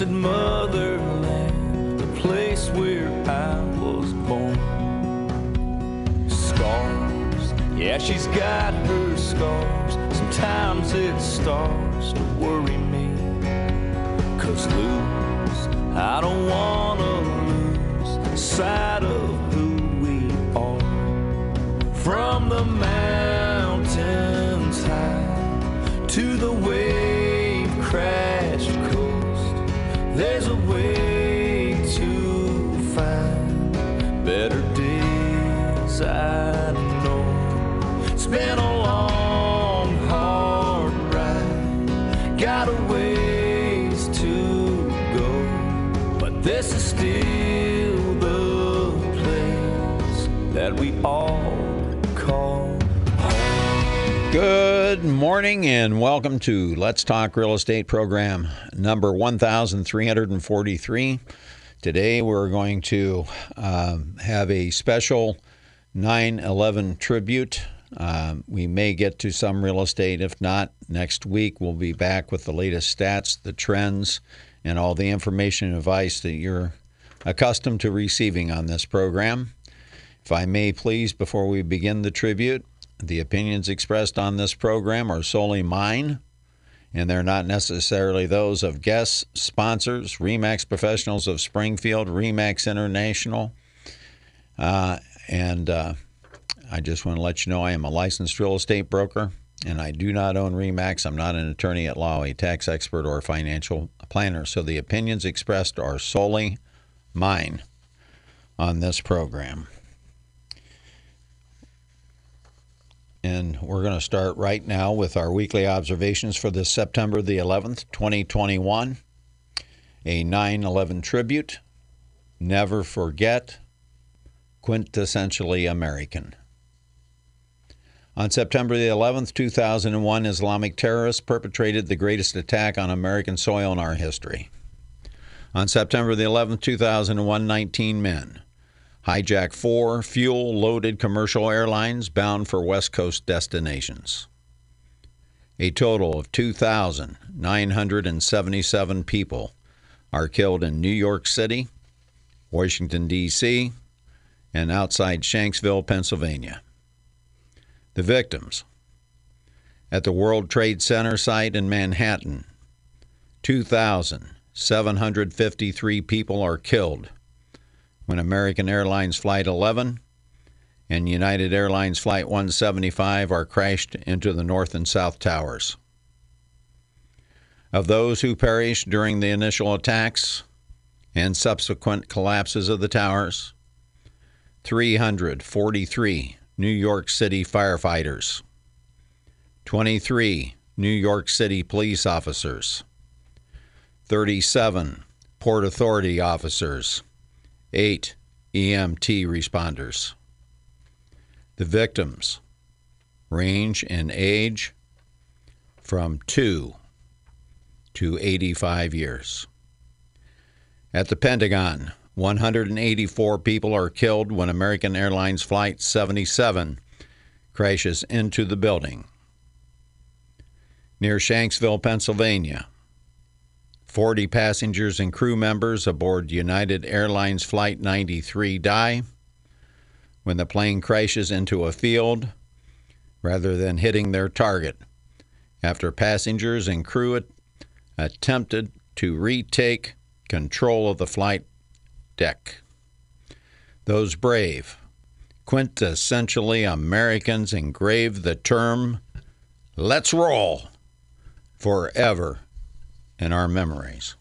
blessed motherland, morning and welcome to Let's Talk Real Estate program number 1343. Today we're going to um, have a special 9 11 tribute. Um, we may get to some real estate. If not, next week we'll be back with the latest stats, the trends, and all the information and advice that you're accustomed to receiving on this program. If I may please, before we begin the tribute, the opinions expressed on this program are solely mine, and they're not necessarily those of guests, sponsors, REMAX Professionals of Springfield, REMAX International. Uh, and uh, I just want to let you know I am a licensed real estate broker, and I do not own REMAX. I'm not an attorney at law, a tax expert, or a financial planner. So the opinions expressed are solely mine on this program. And we're going to start right now with our weekly observations for this September the 11th, 2021. A 9 11 tribute. Never forget. Quintessentially American. On September the 11th, 2001, Islamic terrorists perpetrated the greatest attack on American soil in our history. On September the 11th, 2001, 19 men hijacked four fuel loaded commercial airlines bound for West Coast destinations. A total of 2,977 people are killed in New York City, Washington, D.C., and outside Shanksville, Pennsylvania. The victims at the World Trade Center site in Manhattan, 2,753 people are killed when American Airlines Flight 11 and United Airlines Flight 175 are crashed into the North and South Towers. Of those who perished during the initial attacks and subsequent collapses of the towers, 343 New York City firefighters, 23 New York City police officers, 37 Port Authority officers, eight EMT responders. The victims range in age from 2 to 85 years. At the Pentagon, 184 people are killed when American Airlines Flight 77 crashes into the building. Near Shanksville, Pennsylvania, 40 passengers and crew members aboard United Airlines Flight 93 die when the plane crashes into a field rather than hitting their target after passengers and crew attempted to retake control of the flight deck. Those brave, quintessentially Americans engraved the term, let's roll, forever in our memories.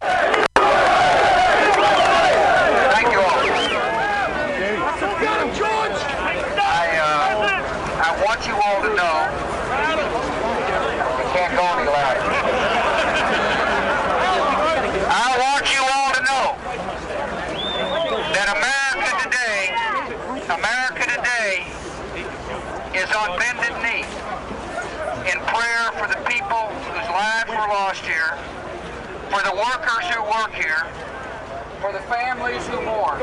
Thank you all. I, uh, I want you all to know you can't go any louder. I want you all to know that America today, America today is on bended knee in prayer for the people whose lives were lost here, for the workers who work here, for the families who mourn.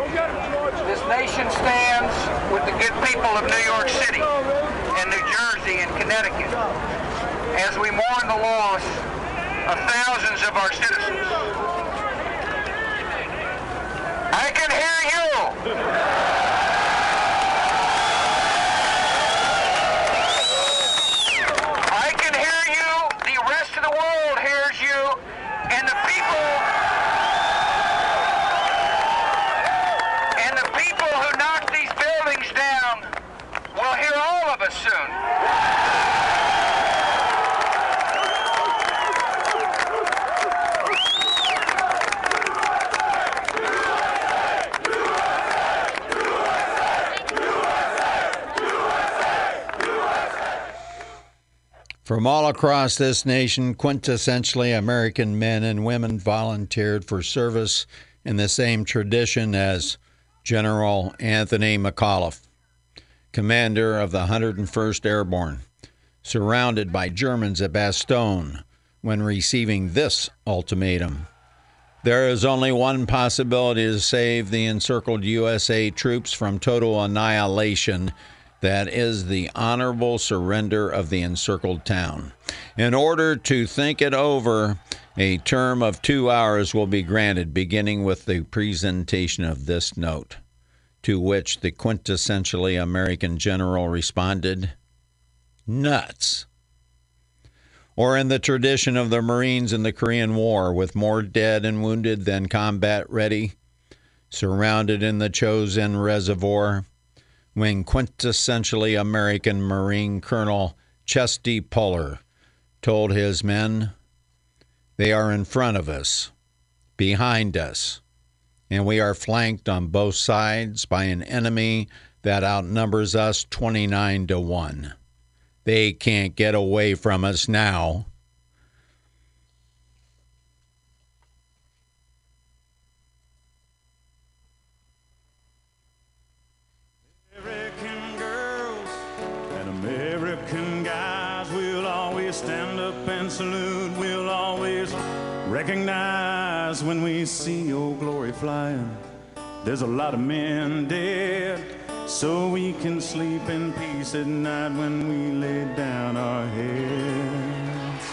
This nation stands with the good people of New York City and New Jersey and Connecticut as we mourn the loss of thousands of our citizens. I can hear you. I can hear you. The rest of the world hears you. And the people and the people who knock these buildings down will hear all of us soon. From all across this nation, quintessentially American men and women volunteered for service in the same tradition as General Anthony McAuliffe, commander of the 101st Airborne, surrounded by Germans at Bastogne when receiving this ultimatum. There is only one possibility to save the encircled USA troops from total annihilation that is the honorable surrender of the encircled town. In order to think it over, a term of two hours will be granted, beginning with the presentation of this note, to which the quintessentially American general responded, Nuts. Or in the tradition of the Marines in the Korean War, with more dead and wounded than combat ready, surrounded in the Chosin Reservoir, when quintessentially American Marine Colonel Chesty Puller told his men, They are in front of us, behind us, and we are flanked on both sides by an enemy that outnumbers us 29 to 1. They can't get away from us now. Flying. There's a lot of men dead, so we can sleep in peace at night when we lay down our heads.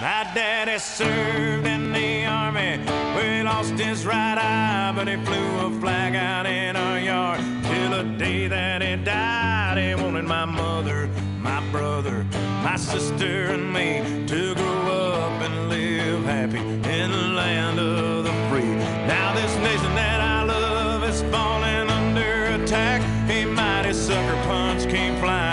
My daddy served in the army. We lost his right eye, but he flew a flag out in our yard. Till the day that he died, he wanted my mother, my brother, my sister, and me to grow up and live happy in the land of. Now this nation that I love is falling under attack. A mighty sucker punch came flying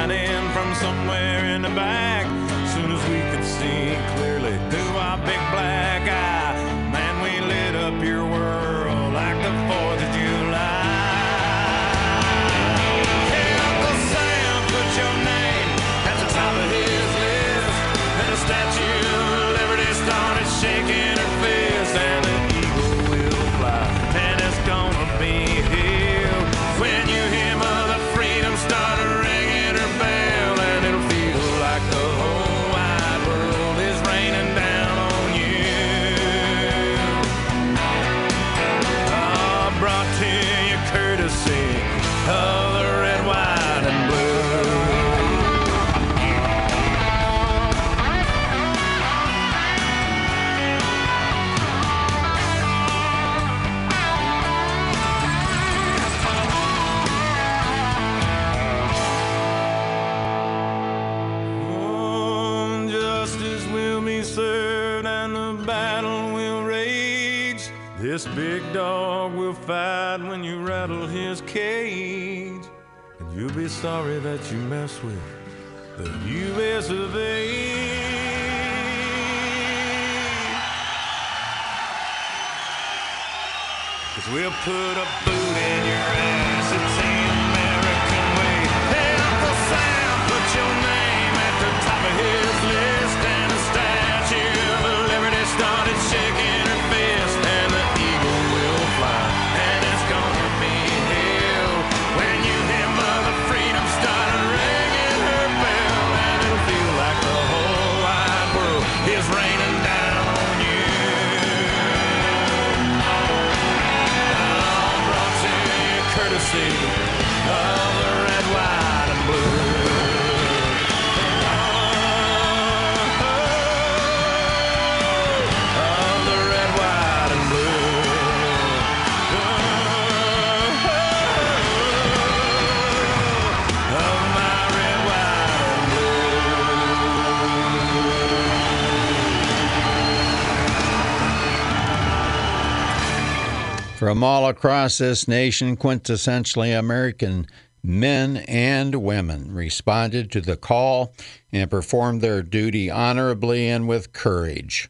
From all across this nation, quintessentially American men and women responded to the call and performed their duty honorably and with courage.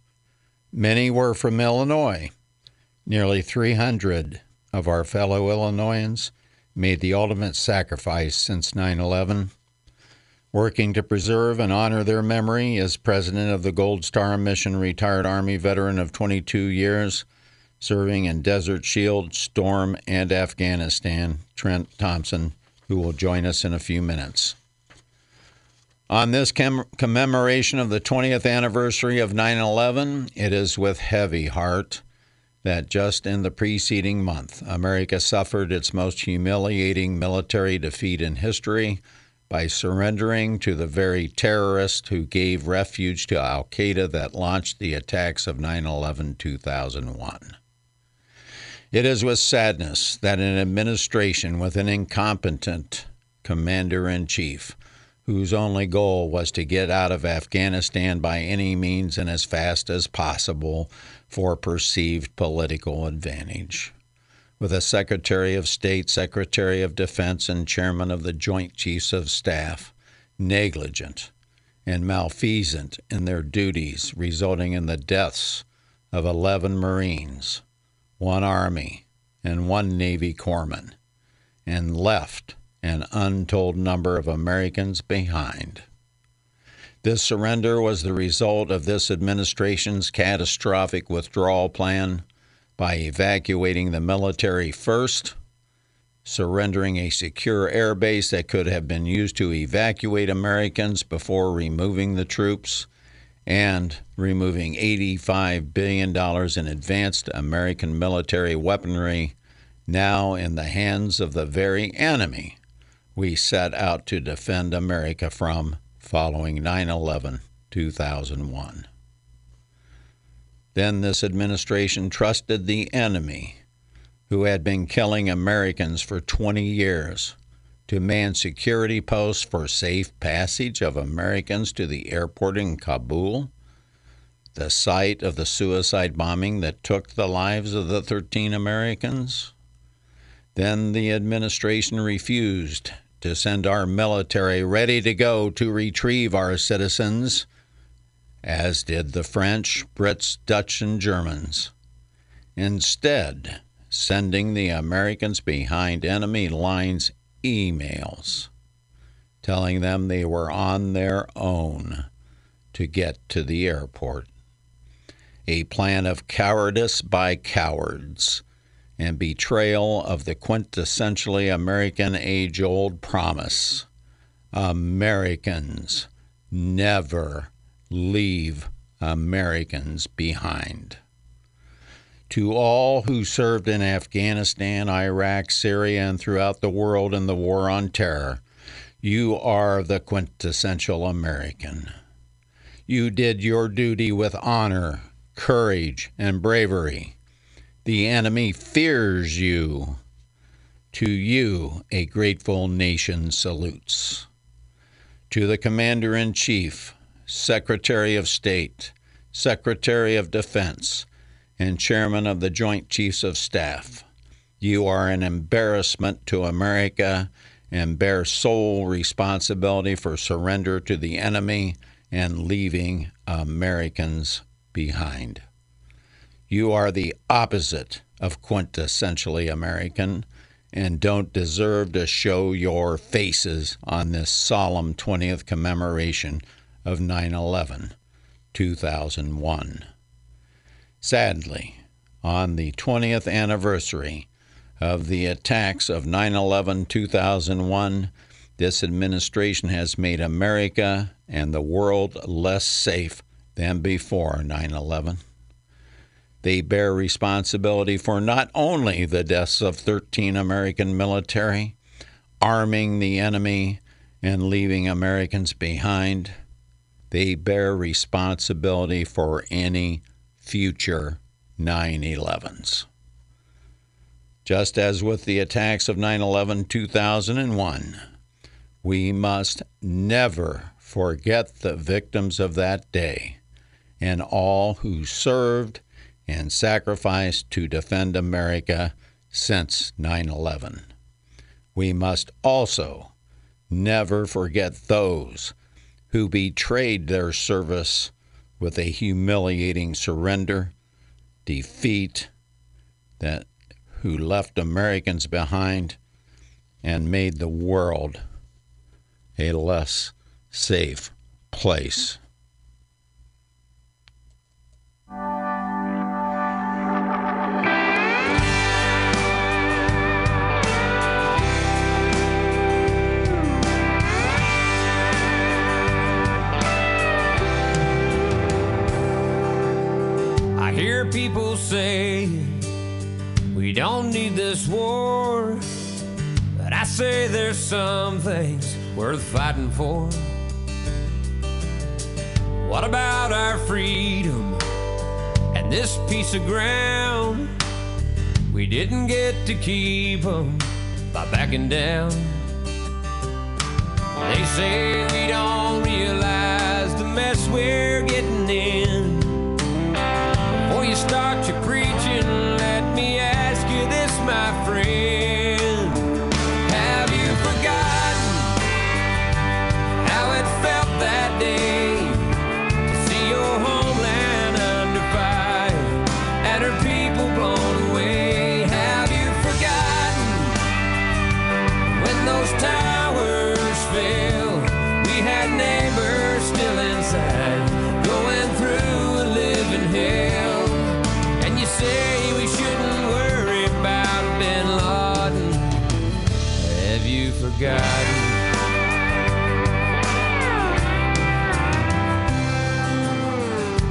Many were from Illinois. Nearly 300 of our fellow Illinoisans made the ultimate sacrifice since 9 11. Working to preserve and honor their memory as president of the Gold Star Mission, retired Army veteran of 22 years, serving in Desert Shield, Storm, and Afghanistan, Trent Thompson, who will join us in a few minutes. On this com- commemoration of the 20th anniversary of 9 11, it is with heavy heart that just in the preceding month, America suffered its most humiliating military defeat in history by surrendering to the very terrorists who gave refuge to Al Qaeda that launched the attacks of 9 11 2001. It is with sadness that an administration with an incompetent commander in chief, whose only goal was to get out of Afghanistan by any means and as fast as possible for perceived political advantage, with a Secretary of State, Secretary of Defense, and Chairman of the Joint Chiefs of Staff negligent and malfeasant in their duties, resulting in the deaths of 11 Marines one Army, and one Navy corpsman, and left an untold number of Americans behind. This surrender was the result of this administration's catastrophic withdrawal plan by evacuating the military first, surrendering a secure airbase that could have been used to evacuate Americans before removing the troops and removing $85 billion in advanced American military weaponry, now in the hands of the very enemy we set out to defend America from following 9 11 2001. Then this administration trusted the enemy, who had been killing Americans for 20 years, to man security posts for safe passage of Americans to the airport in Kabul, the site of the suicide bombing that took the lives of the 13 Americans. Then the administration refused to send our military ready to go to retrieve our citizens, as did the French, Brits, Dutch, and Germans. Instead, sending the Americans behind enemy lines emails telling them they were on their own to get to the airport. A plan of cowardice by cowards and betrayal of the quintessentially American age old promise Americans never leave Americans behind. To all who served in Afghanistan, Iraq, Syria, and throughout the world in the War on Terror, you are the quintessential American. You did your duty with honor, courage, and bravery. The enemy fears you. To you, a grateful nation salutes. To the Commander in Chief, Secretary of State, Secretary of Defense, and Chairman of the Joint Chiefs of Staff, you are an embarrassment to America and bear sole responsibility for surrender to the enemy and leaving Americans behind. You are the opposite of quintessentially American and don't deserve to show your faces on this solemn 20th commemoration of 9 11, 2001. Sadly, on the 20th anniversary of the attacks of 9 11 2001, this administration has made America and the world less safe than before 9 11. They bear responsibility for not only the deaths of 13 American military, arming the enemy, and leaving Americans behind, they bear responsibility for any future 9 11s. Just as with the attacks of 9 11 2001, we must never forget the victims of that day and all who served and sacrificed to defend America since 9 11. We must also never forget those who betrayed their service with a humiliating surrender, defeat, that who left Americans behind and made the world a less safe place. People say we don't need this war, but I say there's some things worth fighting for. What about our freedom and this piece of ground? We didn't get to keep 'em by backing down. They say we don't realize the mess we're getting forgotten?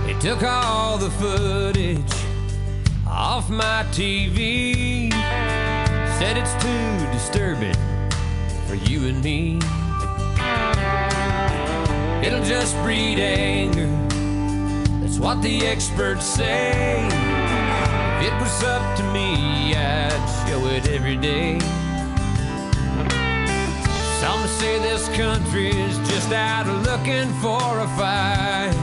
It took all the footage off my TV. Said it's too disturbing for you and me. It'll just breed anger. That's what the experts say. If it was up to me, I'd show it every day. Some say this country's just out looking for a fight.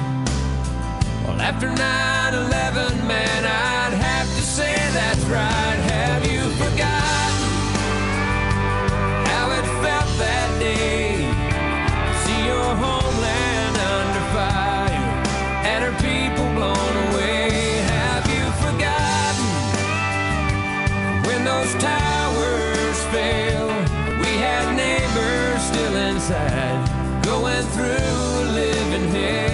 Well, after 9 11, man, I'd have to say that's right. Have you forgotten how it felt that day? See your homeland under fire and her people blown away. Have you forgotten when those towers inside, going through living hell.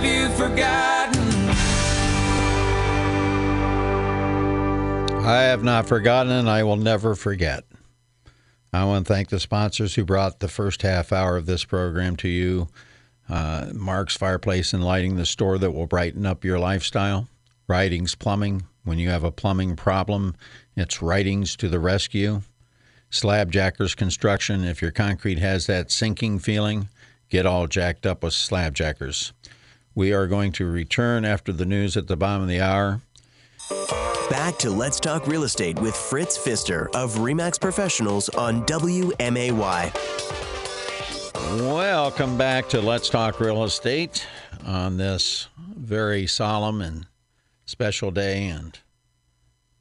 Have you forgotten? I have not forgotten and I will never forget. I want to thank the sponsors who brought the first half hour of this program to you. Uh, Mark's Fireplace and Lighting, the store that will brighten up your lifestyle. Writings Plumbing, when you have a plumbing problem, it's Writings to the rescue. Slabjackers Construction, if your concrete has that sinking feeling, get all jacked up with Slabjackers. We are going to return after the news at the bottom of the hour. Back to Let's Talk Real Estate with Fritz Pfister of REMAX Professionals on WMAY. Welcome back to Let's Talk Real Estate on this very solemn and special day and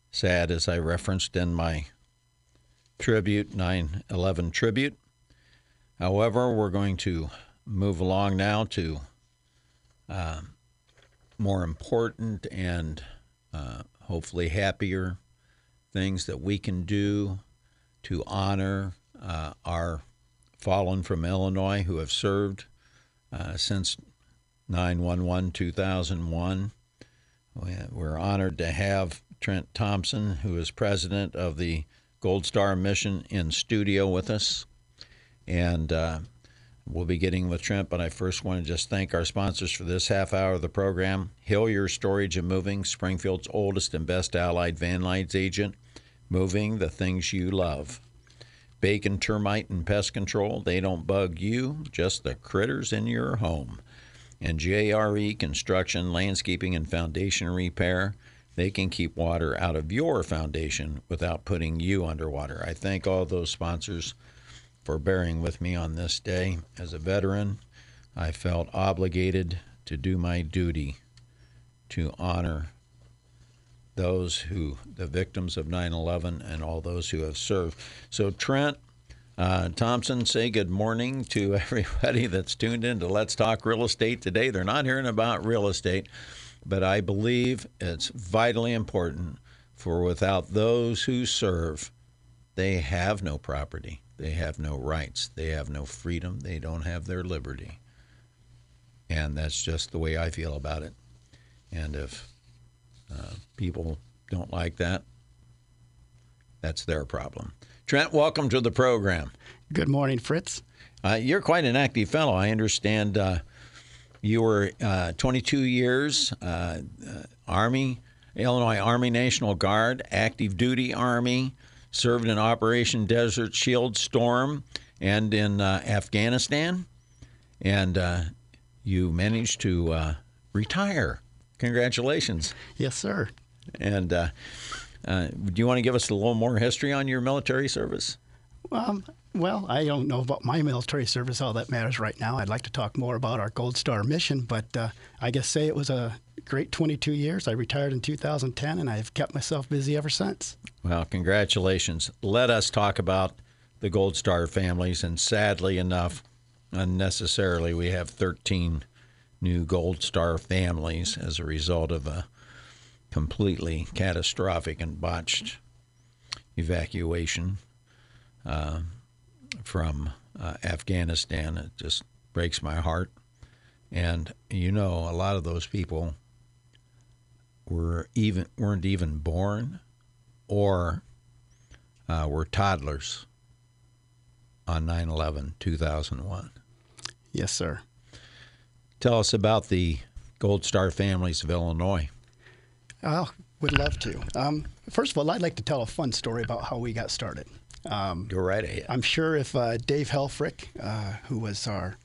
sad, as I referenced in my tribute, 9 11 tribute. However, we're going to move along now to uh, more important and uh, hopefully happier things that we can do to honor uh, our fallen from Illinois who have served uh, since 911 2001. We're honored to have Trent Thompson, who is president of the Gold Star Mission, in studio with us. And uh, we'll be getting with Trent, but I first want to just thank our sponsors for this half hour of the program Hillier Storage and Moving, Springfield's oldest and best allied van lines agent, moving the things you love. Bacon termite and pest control, they don't bug you, just the critters in your home. And JRE Construction, Landscaping, and Foundation Repair, they can keep water out of your foundation without putting you underwater. I thank all those sponsors for bearing with me on this day. As a veteran, I felt obligated to do my duty to honor those who, the victims of 9 11, and all those who have served. So, Trent uh, Thompson, say good morning to everybody that's tuned in to Let's Talk Real Estate today. They're not hearing about real estate, but I believe it's vitally important for without those who serve, they have no property, they have no rights, they have no freedom, they don't have their liberty. And that's just the way I feel about it. And if uh, people don't like that, that's their problem. Trent, welcome to the program. Good morning, Fritz. Uh, you're quite an active fellow. I understand uh, you were uh, 22 years uh, uh, Army, Illinois Army National Guard, active duty Army, served in Operation Desert Shield Storm and in uh, Afghanistan, and you managed to retire. Congratulations. Yes, sir. And uh, uh, do you want to give us a little more history on your military service? Um, well, I don't know about my military service, all that matters right now. I'd like to talk more about our Gold Star mission, but uh, I guess say it was a great 22 years. I retired in 2010, and I've kept myself busy ever since. Well, congratulations. Let us talk about the Gold Star families, and sadly enough, unnecessarily, we have 13 new Gold Star families as a result of a completely catastrophic and botched evacuation uh, from uh, Afghanistan. It just breaks my heart. And you know, a lot of those people were even weren't even born, or uh, were toddlers on 9/11, 2001. Yes, sir. Tell us about the Gold Star families of Illinois. Oh, would love to. Um, first of all, I'd like to tell a fun story about how we got started. Um, Go right ahead. I'm sure if uh, Dave Helfrich, uh, who was our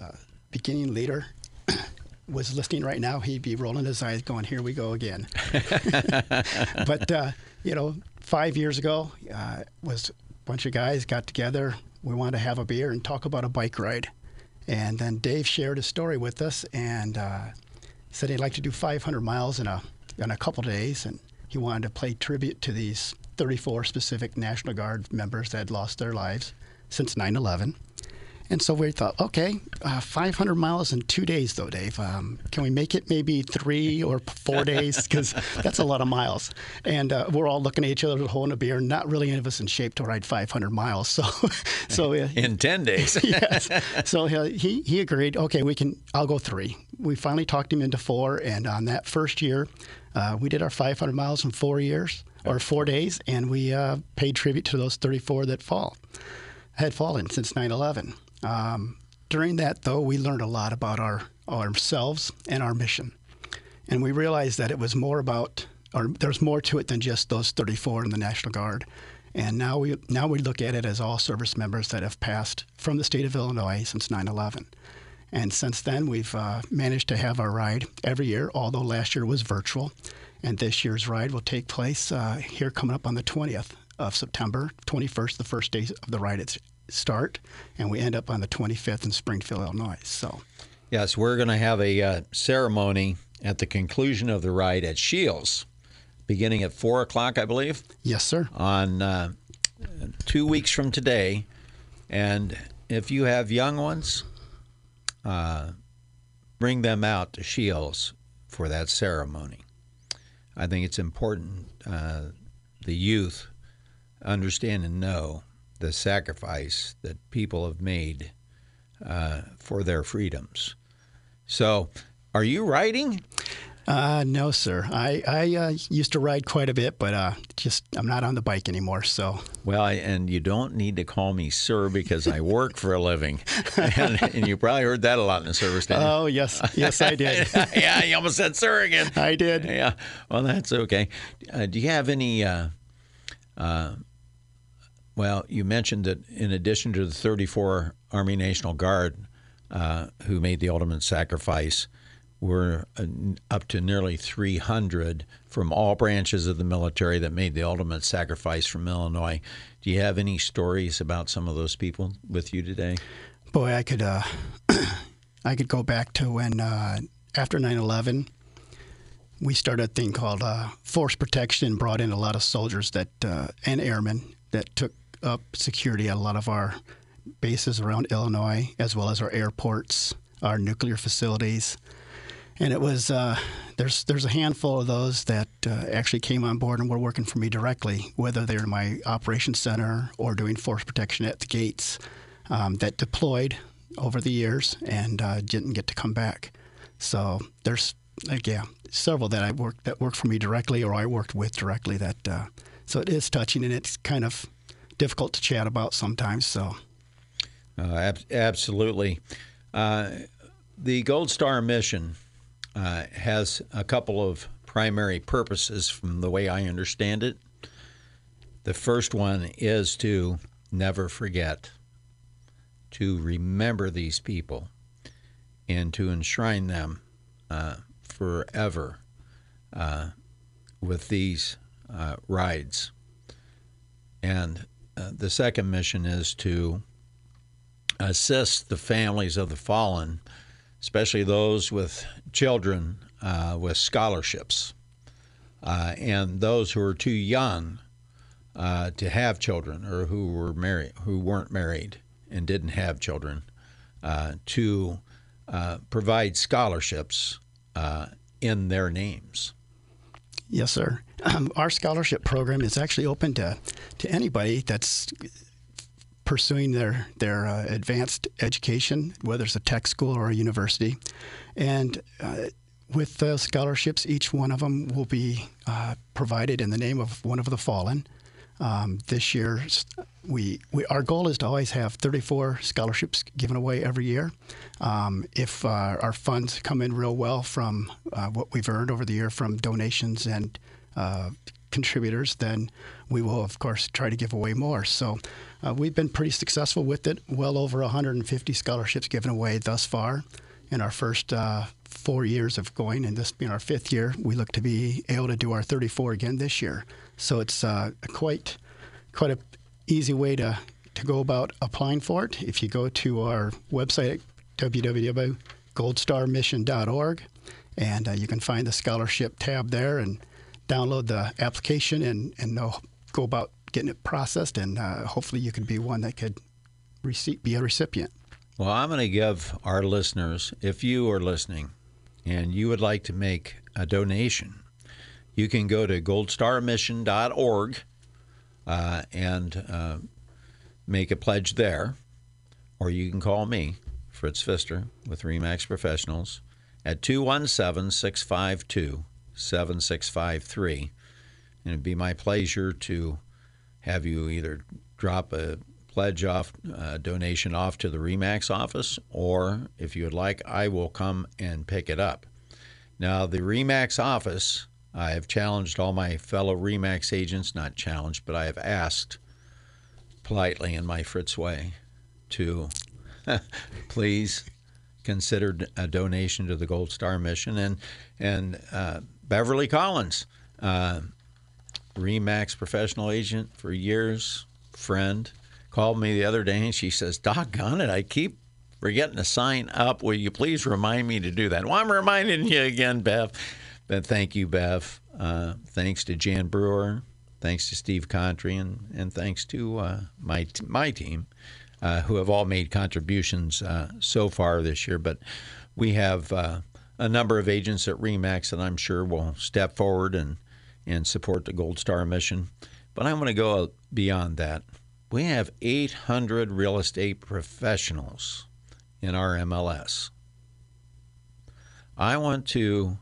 uh, beginning leader, was listening right now, he'd be rolling his eyes, going, "Here we go again." but uh, you know, five years ago, uh, was a bunch of guys got together. We wanted to have a beer and talk about a bike ride, and then Dave shared a story with us and uh, said he'd like to do 500 miles in a in a couple days, and he wanted to pay tribute to these 34 specific National Guard members that had lost their lives since 9 11. And so we thought, okay, uh, 500 miles in two days, though, Dave. Um, can we make it maybe three or four days? Because that's a lot of miles. And uh, we're all looking at each other, holding a beer. Not really any of us in shape to ride 500 miles. So, so uh, in 10 days. yes. So uh, he he agreed. Okay, we can. I'll go three. We finally talked him into four. And on that first year, uh, we did our 500 miles in four years or four days, and we uh, paid tribute to those 34 that fall had fallen since 9/11. Um, during that, though, we learned a lot about our ourselves and our mission, and we realized that it was more about, or there's more to it than just those 34 in the National Guard. And now we now we look at it as all service members that have passed from the state of Illinois since 9/11. And since then, we've uh, managed to have our ride every year, although last year was virtual. And this year's ride will take place uh, here coming up on the 20th of September, 21st, the first day of the ride its start, and we end up on the 25th in Springfield, Illinois. So, Yes, we're going to have a uh, ceremony at the conclusion of the ride at Shields, beginning at four o'clock, I believe, yes, sir. on uh, two weeks from today. And if you have young ones, uh, bring them out to Shields for that ceremony. I think it's important uh, the youth understand and know the sacrifice that people have made uh, for their freedoms. So, are you riding? Uh, no, sir. I, I uh, used to ride quite a bit, but uh, just I'm not on the bike anymore. So, Well, I, and you don't need to call me sir because I work for a living, and, and you probably heard that a lot in the service. You? oh yes, yes, I did. yeah, you almost said sir again. I did. Yeah, well, that's okay. Uh, do you have any? Uh, uh, well, you mentioned that in addition to the 34 Army National Guard uh, who made the ultimate sacrifice, we're uh, up to nearly 300 from all branches of the military that made the ultimate sacrifice from Illinois. Do you have any stories about some of those people with you today? Boy, I could uh, I could go back to when uh, after 9/11, we started a thing called uh, force protection. Brought in a lot of soldiers that uh, and airmen that took up security at a lot of our bases around Illinois, as well as our airports, our nuclear facilities. And it was uh, there's there's a handful of those that uh, actually came on board and were working for me directly, whether they're in my operations center or doing force protection at the gates, um, that deployed over the years and uh, didn't get to come back. So there's like yeah several that I worked that worked for me directly or I worked with directly. That uh, so it is touching and it's kind of difficult to chat about sometimes. So Uh, ab- absolutely. Uh, the Gold Star mission uh, has a couple of primary purposes from the way I understand it. The first one is to never forget, to remember these people, and to enshrine them uh, forever uh, with these uh, rides. And uh, the second mission is to assist the families of the fallen, especially those with children uh, with scholarships, uh, and those who are too young uh, to have children or who were married, who weren't married and didn't have children, uh, to uh, provide scholarships uh, in their names. Yes, sir. Um, our scholarship program is actually open to, to anybody that's pursuing their their uh, advanced education, whether it's a tech school or a university, and uh, with those scholarships, each one of them will be uh, provided in the name of one of the fallen. Um, this year, we, we our goal is to always have 34 scholarships given away every year. Um, if uh, our funds come in real well from uh, what we've earned over the year from donations and uh, contributors, then we will, of course, try to give away more. So uh, we've been pretty successful with it. Well over 150 scholarships given away thus far in our first uh, four years of going, and this being our fifth year, we look to be able to do our 34 again this year. So it's uh, quite quite a easy way to, to go about applying for it. If you go to our website at www.goldstarmission.org, and uh, you can find the scholarship tab there and download the application and, and know, go about getting it processed, and uh, hopefully you could be one that could receive, be a recipient. Well, I'm going to give our listeners, if you are listening and you would like to make a donation, you can go to goldstarmission.org uh, and uh, make a pledge there, or you can call me, Fritz Pfister, with Remax Professionals at 217 652 7653. And it'd be my pleasure to have you either drop a pledge off, uh, donation off to the Remax office, or if you would like, I will come and pick it up. Now, the Remax office, I have challenged all my fellow Remax agents, not challenged, but I have asked politely in my Fritz way to please consider a donation to the Gold Star Mission. And, and uh, Beverly Collins, uh, Remax professional agent for years, friend, called me the other day and she says, "Doggone it, I keep forgetting to sign up. Will you please remind me to do that?" Well, I'm reminding you again, Bev. But thank you, Bev. Uh, thanks to Jan Brewer. Thanks to Steve Contry, and, and thanks to uh, my t- my team, uh, who have all made contributions uh, so far this year. But we have uh, a number of agents at Remax that I'm sure will step forward and and support the Gold Star mission. But I want to go beyond that. We have 800 real estate professionals in our MLS. I want to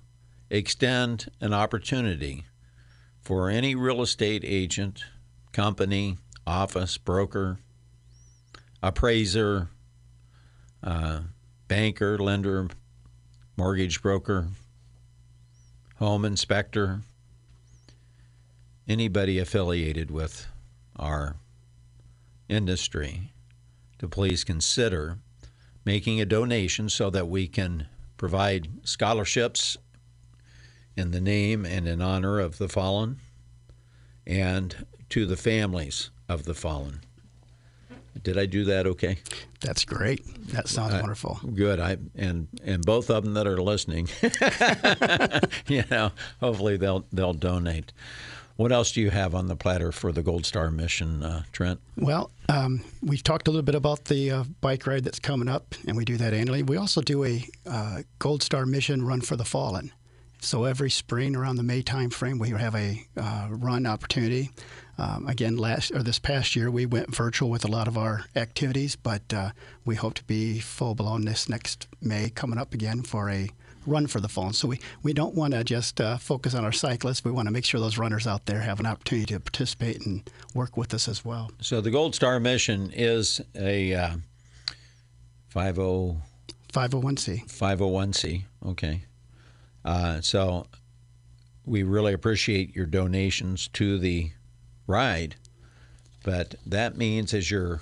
extend an opportunity for any real estate agent, company, office, broker, appraiser, uh, banker, lender, mortgage broker, home inspector, anybody affiliated with our industry to please consider making a donation so that we can provide scholarships in the name and in honor of the fallen and to the families of the fallen. Did I do that okay? That's great. That sounds Uh, wonderful. Good. I and and both of them that are listening, you know, hopefully they'll they'll donate. What else do you have on the platter for the Gold Star mission, uh, Trent? Well, um, we've talked a little bit about the uh, bike ride that's coming up, and we do that annually. We also do a uh, Gold Star Mission Run for the Fallen. So every spring around the May time frame, we have a uh, run opportunity. Um, again, last or this past year, we went virtual with a lot of our activities, but uh, we hope to be full blown this next May coming up again for a run for the Fallen. So we, we don't want to just uh, focus on our cyclists. We want to make sure those runners out there have an opportunity to participate and work with us as well. So the Gold Star mission is a uh, 50 501c. 501c. Okay. Uh, so we really appreciate your donations to the ride, but that means as you're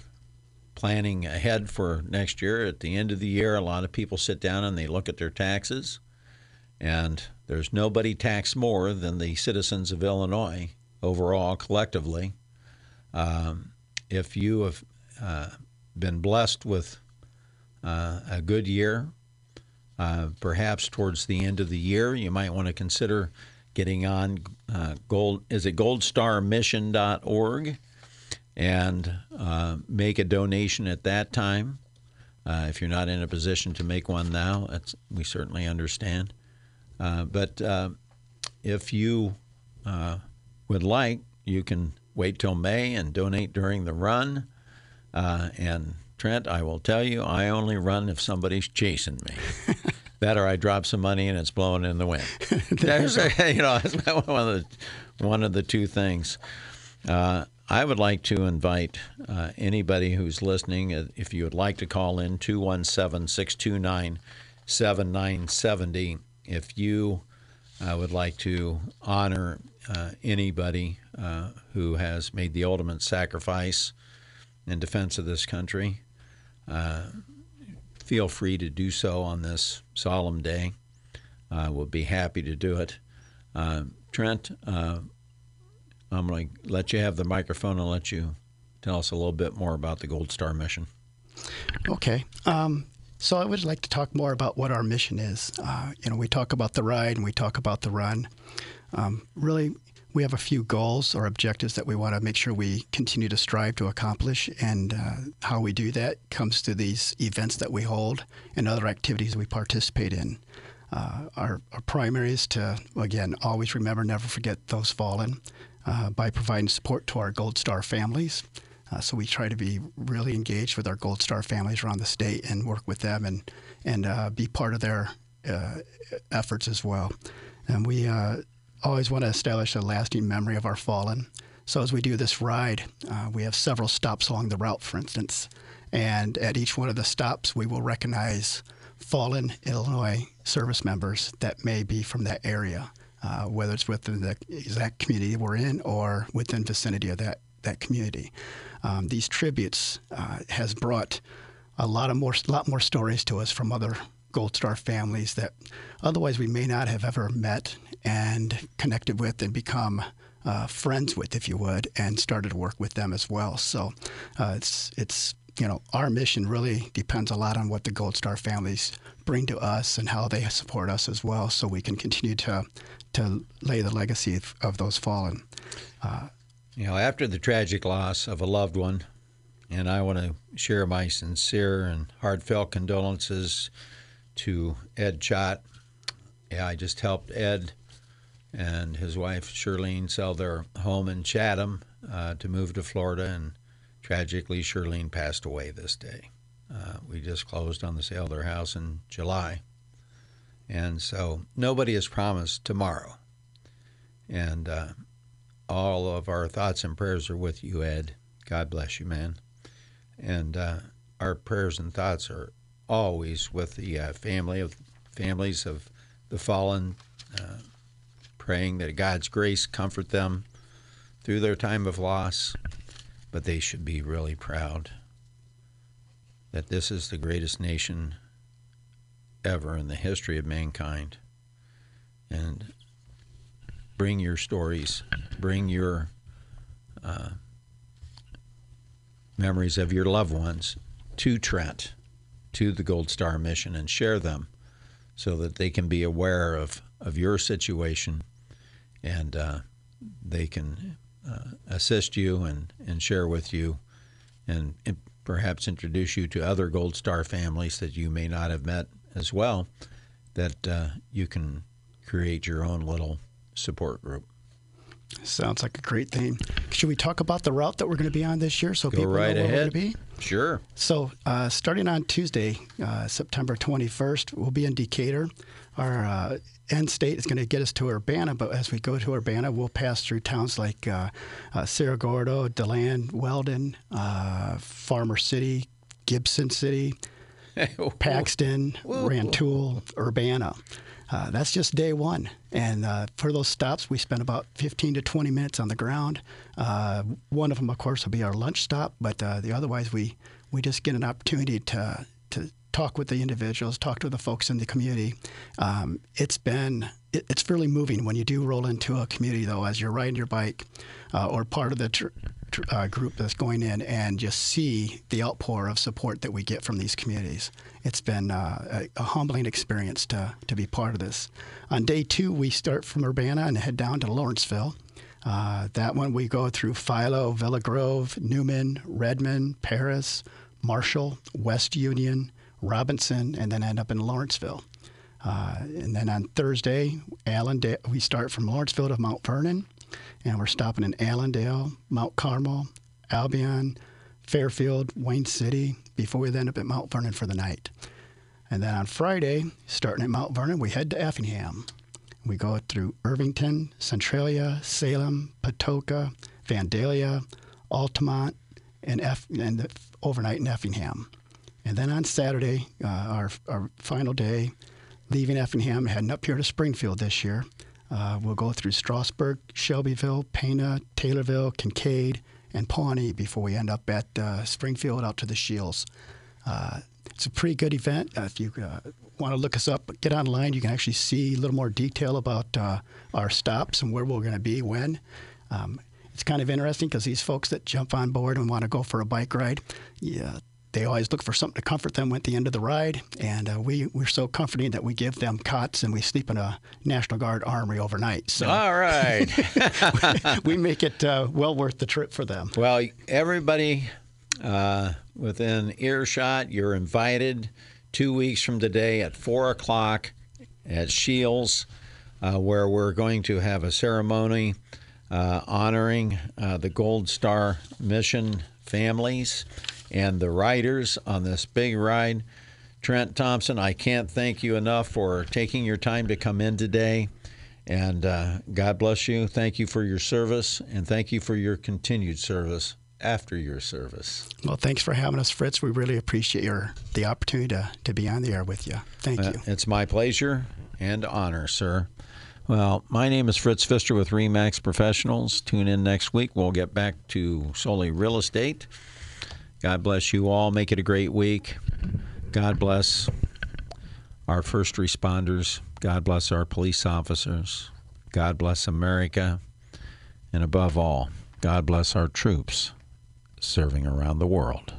planning ahead for next year, at the end of the year, a lot of people sit down and they look at their taxes, and there's nobody taxed more than the citizens of Illinois overall, collectively. Um, if you have uh, been blessed with uh, a good year, uh, perhaps towards the end of the year, you might want to consider getting on uh, gold. Is it goldstarmission.org and uh, make a donation at that time. Uh, if you're not in a position to make one now, that's, we certainly understand. Uh, but uh, if you uh, would like, you can wait till May and donate during the run. Uh, and Trent, I will tell you, I only run if somebody's chasing me. that or I drop some money and it's blowing in the wind. There's, you know, that's one of the one of the two things. Uh, I would like to invite uh, anybody who's listening, uh, if you would like to call in 217 629 7970. If you uh, would like to honor uh, anybody uh, who has made the ultimate sacrifice in defense of this country, uh, feel free to do so on this solemn day. We'll be happy to do it. Trent, I'm going to let you have the microphone and let you tell us a little bit more about the Gold Star mission. Okay. Um, so I would like to talk more about what our mission is. Uh, you know, we talk about the ride and we talk about the run. Um, really, we have a few goals or objectives that we want to make sure we continue to strive to accomplish. And uh, how we do that comes to these events that we hold and other activities we participate in. Uh, our, our primary is to, again, always remember, never forget those fallen uh, by providing support to our Gold Star families. Uh, so we try to be really engaged with our Gold Star families around the state and work with them and and uh, be part of their uh, efforts as well. And we uh, always want to establish a lasting memory of our fallen. So as we do this ride, uh, we have several stops along the route, for instance, and at each one of the stops, we will recognize fallen Illinois service members that may be from that area, uh, whether it's within the exact community we're in or within vicinity of that that community. Um, these tributes uh, has brought a lot of more, lot more stories to us from other Gold Star families that otherwise we may not have ever met and connected with and become uh, friends with, if you would, and started to work with them as well. So uh, it's it's you know our mission really depends a lot on what the Gold Star families bring to us and how they support us as well, so we can continue to to lay the legacy of, of those fallen. You know, after the tragic loss of a loved one, and I want to share my sincere and heartfelt condolences to Ed Schott. Yeah, I just helped Ed and his wife Shirlene sell their home in Chatham uh, to move to Florida, and tragically, Shirlene passed away this day. Uh, we just closed on the sale of their house in July, and so nobody has promised tomorrow. And uh, all of our thoughts and prayers are with you, Ed. God bless you, man. And uh, our prayers and thoughts are always with the uh, family of families of the fallen, uh, praying that God's grace comfort them through their time of loss. But they should be really proud that this is the greatest nation ever in the history of mankind. And bring your stories, bring your uh, memories of your loved ones to Trent, to the Gold Star mission, and share them so that they can be aware of, of your situation and uh, they can assist you and, and share with you and, and perhaps introduce you to other Gold Star families that you may not have met as well, that uh, you can create your own little support group. Sounds like a great thing. Should we talk about the route that we're going to be on this year so Go people right know where we're going to be? Sure. So, uh, starting on Tuesday, uh, September 21st, we'll be in Decatur. Our uh, end state is going to get us to Urbana, but as we go to Urbana, we'll pass through towns like uh, uh, Cerro Gordo, Deland, Weldon, uh, Farmer City, Gibson City, Paxton, Rantoul, Urbana. Uh, that's just day one. And uh, for those stops, we spend about 15 to 20 minutes on the ground. Uh, one of them, of course, will be our lunch stop, but uh, the otherwise, we, we just get an opportunity to, to talk with the individuals, talk to the folks in the community. Um, it's been it, it's fairly moving when you do roll into a community, though, as you're riding your bike uh, or part of the tr- uh, group that's going in, and just see the outpour of support that we get from these communities. It's been uh, a, a humbling experience to to be part of this. On day two, we start from Urbana and head down to Lawrenceville. Uh, that one we go through Philo, Villa Grove, Newman, Redmon, Paris, Marshall, West Union, Robinson, and then end up in Lawrenceville. Uh, and then on Thursday, Allendale, we start from Lawrenceville to Mount Vernon, and we're stopping in Allendale, Mount Carmel, Albion, Fairfield, Wayne City, before we end up at Mount Vernon for the night. And then on Friday, starting at Mount Vernon, we head to Effingham. We go through Irvington, Centralia, Salem, Patoka, Vandalia, Altamont, and, Eff- and the overnight in Effingham. And then on Saturday, uh, our, our final day, leaving Effingham, heading up here to Springfield this year. Uh, we'll go through Strasburg, Shelbyville, Pana, Taylorville, Kincaid, and Pawnee before we end up at uh, Springfield out to the Shields. Uh, it's a pretty good event. Uh, if you uh, want to look us up, get online. You can actually see a little more detail about uh, our stops and where we're going to be when. Um, it's kind of interesting because these folks that jump on board and want to go for a bike ride, yeah, they always look for something to comfort them at the end of the ride. And uh, we, we're so comforting that we give them cots and we sleep in a National Guard armory overnight. So All right. we make it uh, well worth the trip for them. Well, everybody uh, within earshot, you're invited two weeks from today at 4 o'clock at Shields, uh, where we're going to have a ceremony uh, honoring uh, the Gold Star Mission families and the riders on this big ride. Trent Thompson, I can't thank you enough for taking your time to come in today. And uh, God bless you. Thank you for your service, and thank you for your continued service after your service. Well, thanks for having us, Fritz. We really appreciate your the opportunity to, to be on the air with you. Thank Uh, you. it's my pleasure and honor, sir. Well, my name is Fritz Pfister with Remax Professionals. Tune in next week. We'll get back to solely real estate. God bless you all. Make it a great week. God bless our first responders. God bless our police officers. God bless America. And above all, God bless our troops serving around the world.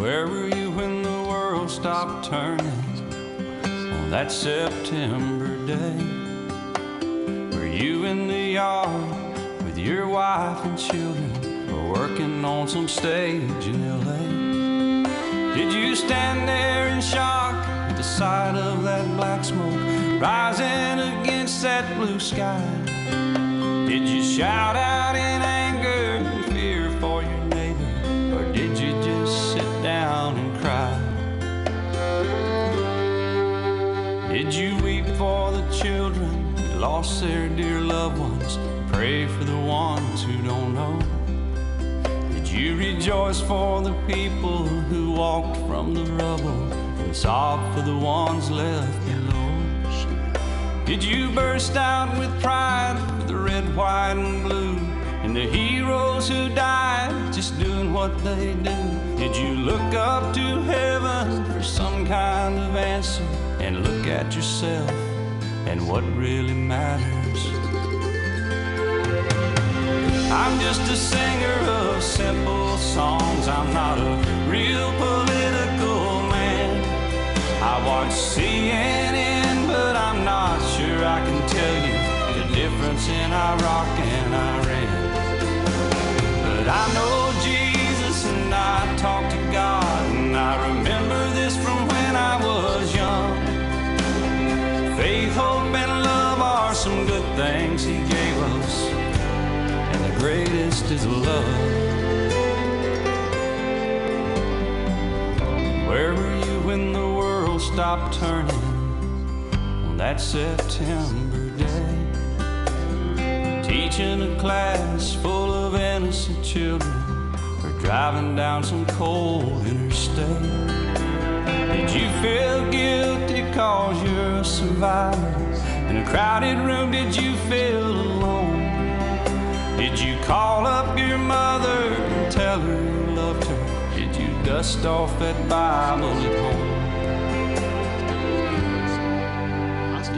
Where were you when the world stopped turning on that September day? Were you in the yard with your wife and children or working on some stage in LA? Did you stand there in shock at the sight of that black smoke rising against that blue sky? Did you shout out in anger lost their dear loved ones? Pray for the ones who don't know. Did you rejoice for the people who walked from the rubble and sob for the ones left below? Did you burst out with pride for the red, white, and blue? And the heroes who died just doing what they do? Did you look up to heaven for some kind of answer? And look at yourself and what really matters? I'm just a singer of simple songs. I'm not a real political man. I watch CNN, but I'm not sure I can tell you the difference in Iraq and Iran. But I know Jesus and I talk to God, and I remember greatest is love. Where were you when the world stopped turning on that September day? Teaching a class full of innocent children or driving down some cold interstate? Did you feel guilty cause you're a survivor? In a crowded room, did you feel alone? Did you call up your mother and tell her you loved her? Did you dust off that Bible at home?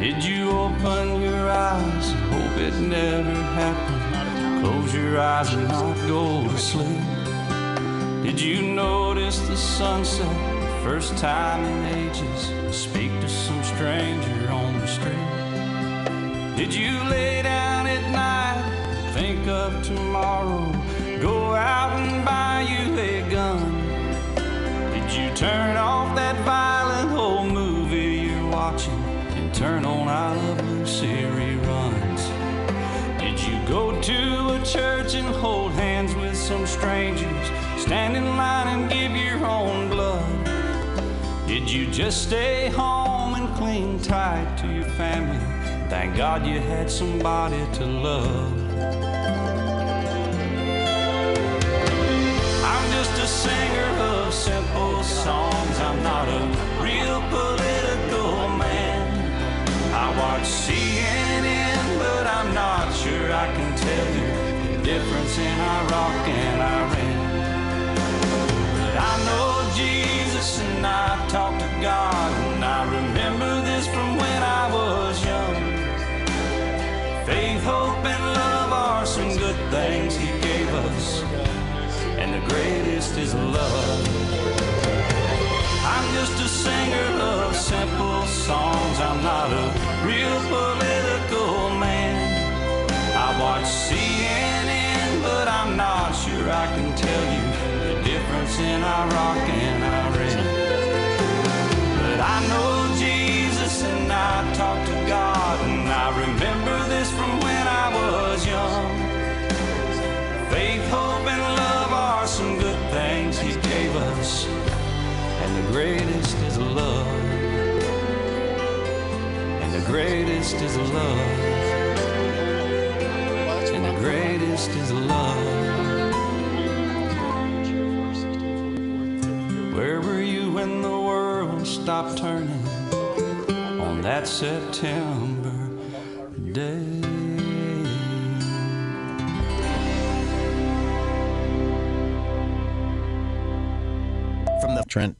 Did you open your eyes and hope it never happened? Close your eyes and not go to sleep. Did you notice the sunset the first time in ages speak to some stranger on the street? Did you lay down at night, think of tomorrow, go out and buy you a gun? Did you turn off that violent old movie you're watching and turn on I Love Lucy reruns? Did you go to a church and hold hands with some strangers, stand in line and give your own blood? Did you just stay home and cling tight to your family? Thank God you had somebody to love. Just a singer of simple songs. I'm not a real political man. I watch CNN, but I'm not sure I can tell you the difference in Iraq and Iran. But I know Jesus and I talk to God, and I remember this from when I was young. Faith, hope, and love are some good things He gave us, greatest is love. I'm just a singer of simple songs. I'm not a real political man. I watch CNN, but I'm not sure I can tell you the difference in Iraq and Iran. But I know greatest is love. And the greatest is love. And the greatest is love. Where were you when the world stopped turning on that September day? Trent